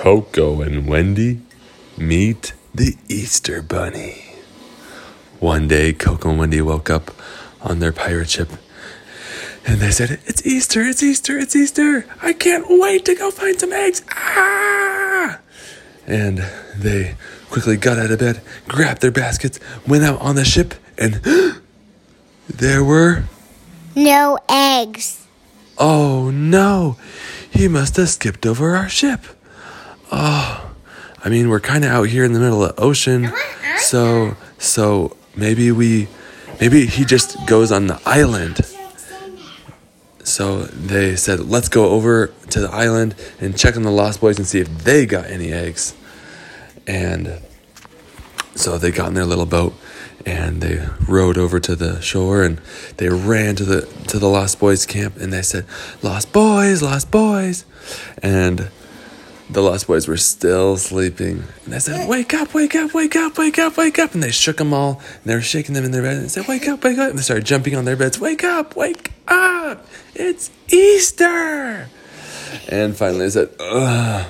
Coco and Wendy meet the Easter Bunny. One day, Coco and Wendy woke up on their pirate ship and they said, It's Easter, it's Easter, it's Easter. I can't wait to go find some eggs. Ah! And they quickly got out of bed, grabbed their baskets, went out on the ship, and there were. No eggs. Oh no! He must have skipped over our ship. Oh, I mean, we're kind of out here in the middle of the ocean, so so maybe we, maybe he just goes on the island. So they said, let's go over to the island and check on the Lost Boys and see if they got any eggs. And so they got in their little boat and they rowed over to the shore and they ran to the to the Lost Boys camp and they said, "Lost Boys, Lost Boys," and the Lost Boys were still sleeping. And they said, "Wake up, wake up, wake up, wake up, wake up!" And they shook them all and they were shaking them in their bed and they said, "Wake up, wake up!" And they started jumping on their beds. "Wake up, wake up! It's Easter!" And finally, they said, "Ugh,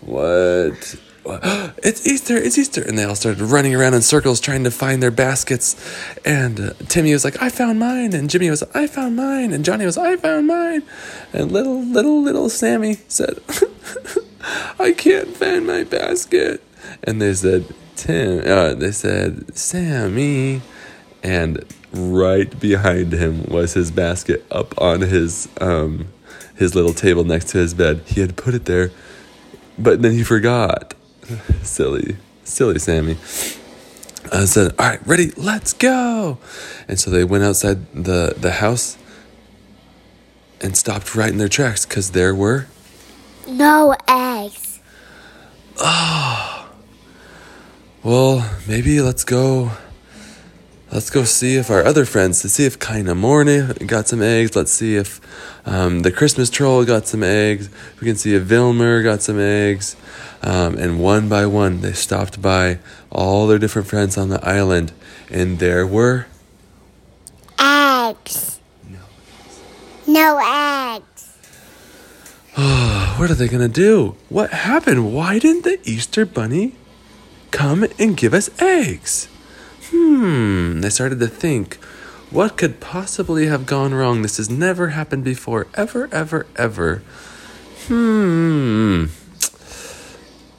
what?" it's Easter, it's Easter. And they all started running around in circles trying to find their baskets. And uh, Timmy was like, I found mine. And Jimmy was, I found mine. And Johnny was, I found mine. And little, little, little Sammy said, I can't find my basket. And they said, Tim, uh, they said, Sammy. And right behind him was his basket up on his, um, his little table next to his bed. He had put it there, but then he forgot silly, silly Sammy. I said, "All right, ready, let's go." And so they went outside the the house and stopped right in their tracks because there were No eggs. Oh, well, maybe let's go. Let's go see if our other friends, let's see if Kaina Morne got some eggs. Let's see if um, the Christmas troll got some eggs. We can see if Vilmer got some eggs. Um, and one by one, they stopped by all their different friends on the island, and there were Eggs. No eggs. what are they gonna do? What happened? Why didn't the Easter Bunny come and give us eggs? Hmm, they started to think, what could possibly have gone wrong? This has never happened before, ever, ever, ever. Hmm.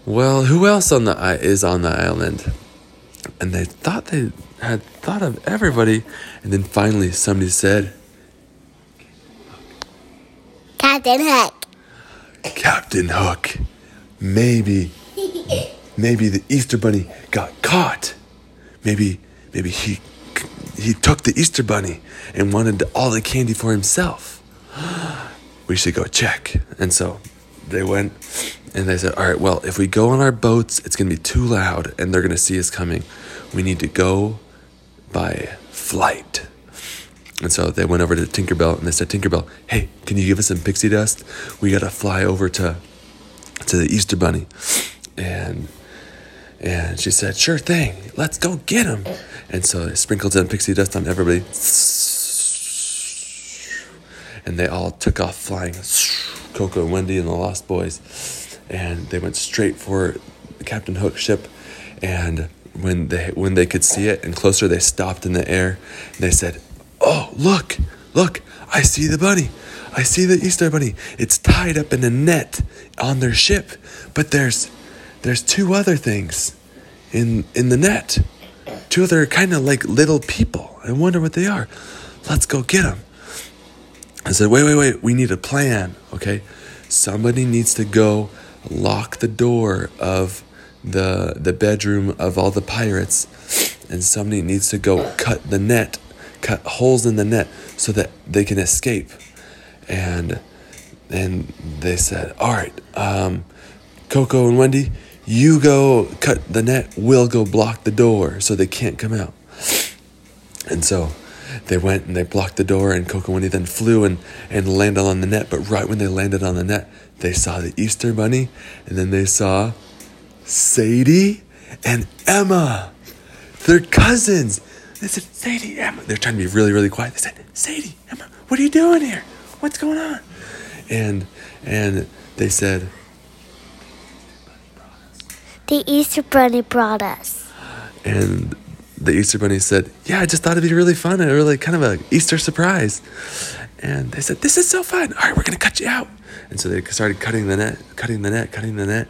Well, who else on the is on the island? And they thought they had thought of everybody, and then finally somebody said, Captain Hook. Captain Hook. Maybe, maybe the Easter Bunny got caught. Maybe, maybe he he took the Easter Bunny and wanted all the candy for himself. We should go check. And so they went and they said, All right, well, if we go on our boats, it's going to be too loud and they're going to see us coming. We need to go by flight. And so they went over to Tinkerbell and they said, Tinkerbell, hey, can you give us some pixie dust? We got to fly over to to the Easter Bunny. And and she said, sure thing, let's go get him. And so they sprinkled some pixie dust on everybody. And they all took off flying. Coco and Wendy and the Lost Boys. And they went straight for Captain Hook's ship. And when they when they could see it and closer, they stopped in the air. And they said, "Oh, look, look! I see the bunny. I see the Easter bunny. It's tied up in a net on their ship. But there's there's two other things in in the net. Two other kind of like little people. I wonder what they are. Let's go get them." I said, "Wait, wait, wait. We need a plan. Okay, somebody needs to go lock the door of." the the bedroom of all the pirates and somebody needs to go cut the net cut holes in the net so that they can escape and and they said all right um, coco and wendy you go cut the net we'll go block the door so they can't come out and so they went and they blocked the door and wendy then flew and and landed on the net but right when they landed on the net they saw the easter bunny and then they saw Sadie and Emma. They're cousins. They said, Sadie, Emma. They're trying to be really, really quiet. They said, Sadie, Emma, what are you doing here? What's going on? And and they said, The Easter Bunny brought us. And the Easter Bunny said, Yeah, I just thought it'd be really fun and really kind of a Easter surprise. And they said, This is so fun. All right, we're to cut you out. And so they started cutting the net, cutting the net, cutting the net.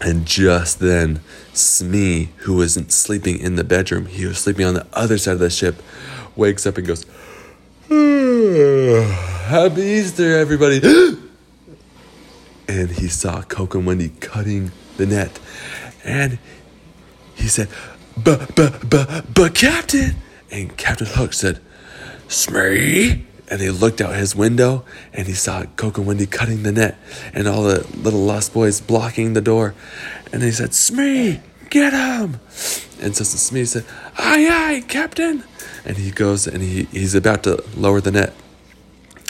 And just then, Smee, who wasn't sleeping in the bedroom, he was sleeping on the other side of the ship, wakes up and goes, Happy Easter, everybody. and he saw Coco and Wendy cutting the net. And he said, But, but, but, but, Captain. And Captain Hook said, Smee. And he looked out his window and he saw Coco and Wendy cutting the net and all the little lost boys blocking the door. And he said, Smee, get him. And so Smee said, Aye, aye, Captain. And he goes and he, he's about to lower the net.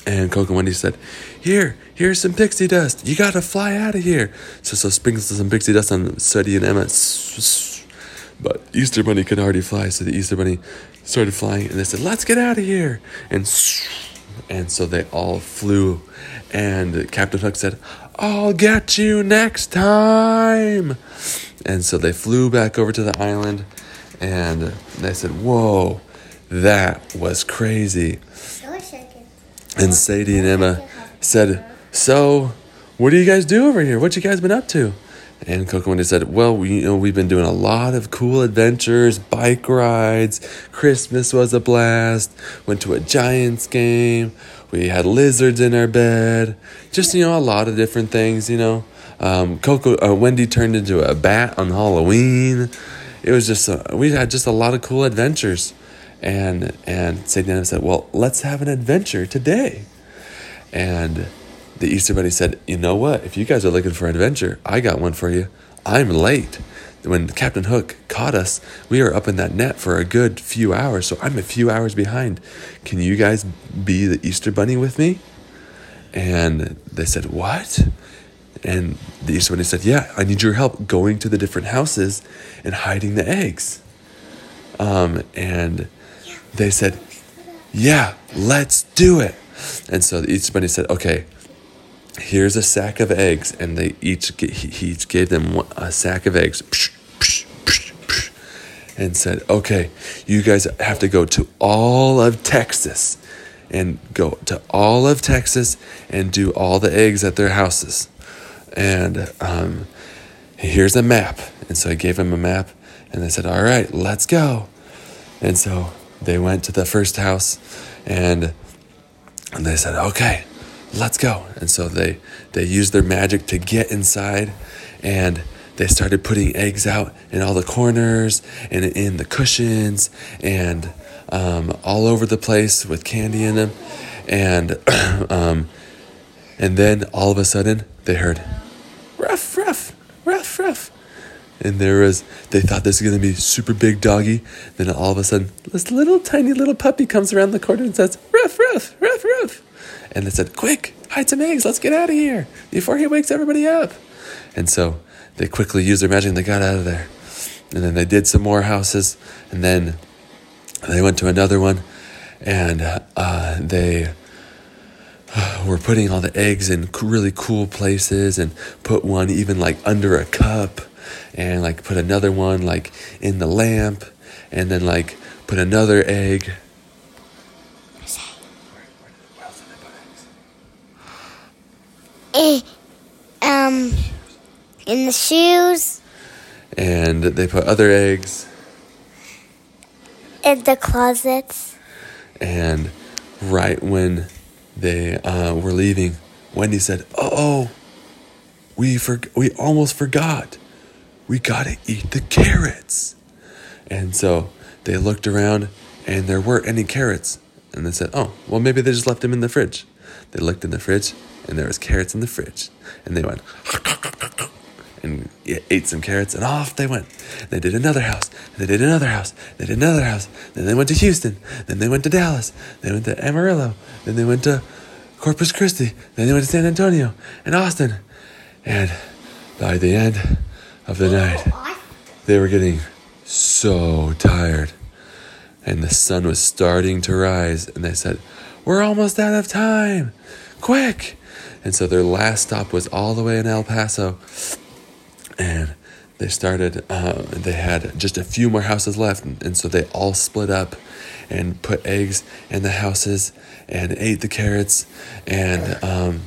And Coco and Wendy said, Here, here's some pixie dust. You gotta fly out of here. So so sprinkles some pixie dust on Sadie and Emma. But Easter Bunny could already fly, so the Easter Bunny started flying and they said, Let's get out of here. And and so they all flew. And Captain Hook said, I'll get you next time. And so they flew back over to the island and they said, Whoa, that was crazy. And Sadie and Emma said, So, what do you guys do over here? What you guys been up to? And Coco Wendy said, Well, we, you know, we've been doing a lot of cool adventures, bike rides. Christmas was a blast. Went to a Giants game. We had lizards in our bed. Just, you know, a lot of different things, you know. Um, Coco, uh, Wendy turned into a bat on Halloween. It was just, a, we had just a lot of cool adventures. And, and Sadie said, Well, let's have an adventure today. And the Easter Bunny said, You know what? If you guys are looking for an adventure, I got one for you. I'm late. When Captain Hook caught us, we were up in that net for a good few hours, so I'm a few hours behind. Can you guys be the Easter Bunny with me? And they said, What? And the Easter Bunny said, Yeah, I need your help going to the different houses and hiding the eggs. Um, and they said, Yeah, let's do it. And so the Easter Bunny said, Okay, here's a sack of eggs and they each he each gave them a sack of eggs and said okay you guys have to go to all of texas and go to all of texas and do all the eggs at their houses. And um, here's a map. And so i gave him a map and they said all right let's go. And so they went to the first house and, and they said okay let's go. And so they, they used their magic to get inside and they started putting eggs out in all the corners and in the cushions and um, all over the place with candy in them. And, um, and then all of a sudden they heard, ruff, ruff, ruff, ruff. And there was, they thought this was going to be super big doggy. Then all of a sudden, this little tiny little puppy comes around the corner and says, ruff, ruff, ruff, ruff and they said, Quick, hide some eggs, let's get out of here before he wakes everybody up. And so they quickly used their magic and they got out of there. And then they did some more houses, and then they went to another one, and uh, they were putting all the eggs in really cool places and put one even like under a cup and like put another one like in the lamp and then like put another egg um, in the shoes. And they put other eggs. In the closets. And right when they uh, were leaving, Wendy said, "Oh, we for- we almost forgot. We gotta eat the carrots." And so they looked around, and there weren't any carrots. And they said, "Oh, well, maybe they just left them in the fridge." They looked in the fridge, and there was carrots in the fridge. And they went and ate some carrots, and off they went. They did another house. They did another house. They did another house. Then they went to Houston. Then they went to Dallas. They went to Amarillo. Then they went to Corpus Christi. Then they went to San Antonio and Austin. And by the end of the night, they were getting so tired. And the sun was starting to rise. And they said, We're almost out of time. Quick! And so their last stop was all the way in El Paso. And they started. Uh, they had just a few more houses left, and, so they all split up and put eggs in the houses and ate the carrots and um,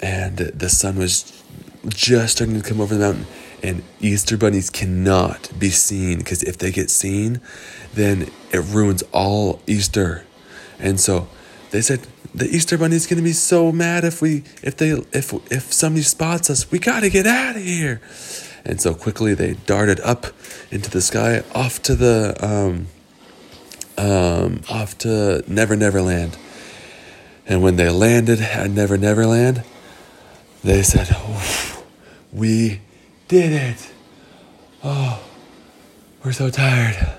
and the sun was just starting to come over the mountain and Easter bunnies cannot be seen because if they get seen, then it ruins all Easter. And so they said the Easter bunny is to be so mad if we if they if if somebody spots us, we got to get out of here. And so quickly they darted up into the sky off to the um um off to Never Never Land. And when they landed at Never Never Land, they said, "We did it. Oh, we're so tired,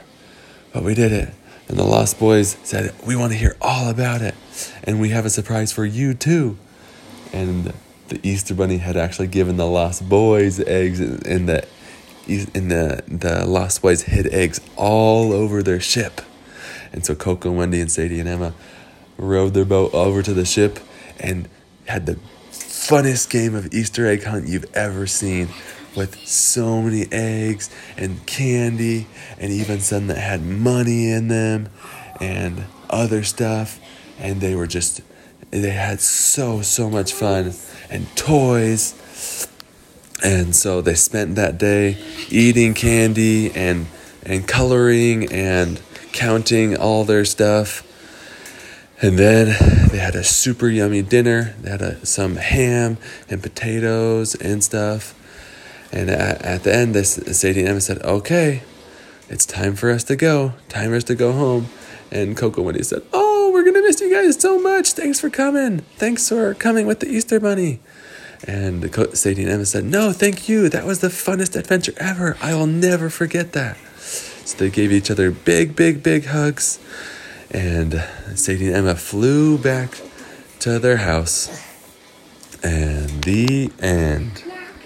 but we did it. And the Lost Boys said, We want to hear all about it. And we have a surprise for you, too. And the Easter Bunny had actually given the Lost Boys eggs, and the, in the, the Lost Boys hid eggs all over their ship. And so Coco, Wendy, and Sadie and Emma rowed their boat over to the ship and had the funnest game of Easter egg hunt you've ever seen with so many eggs and candy and even some that had money in them and other stuff. And they were just they had so so much fun and toys. And so they spent that day eating candy and and coloring and counting all their stuff. And then they had a super yummy dinner. They had a, some ham and potatoes and stuff and at, at the end, this Sadie and Emma said, "Okay, it's time for us to go. Time for us to go home." And Coco Wendy said, "Oh, we're gonna miss you guys so much. Thanks for coming. Thanks for coming with the Easter Bunny." And Sadie and Emma said, "No, thank you. That was the funnest adventure ever. I will never forget that." So they gave each other big, big, big hugs. And Sadie and Emma flew back to their house. And the end.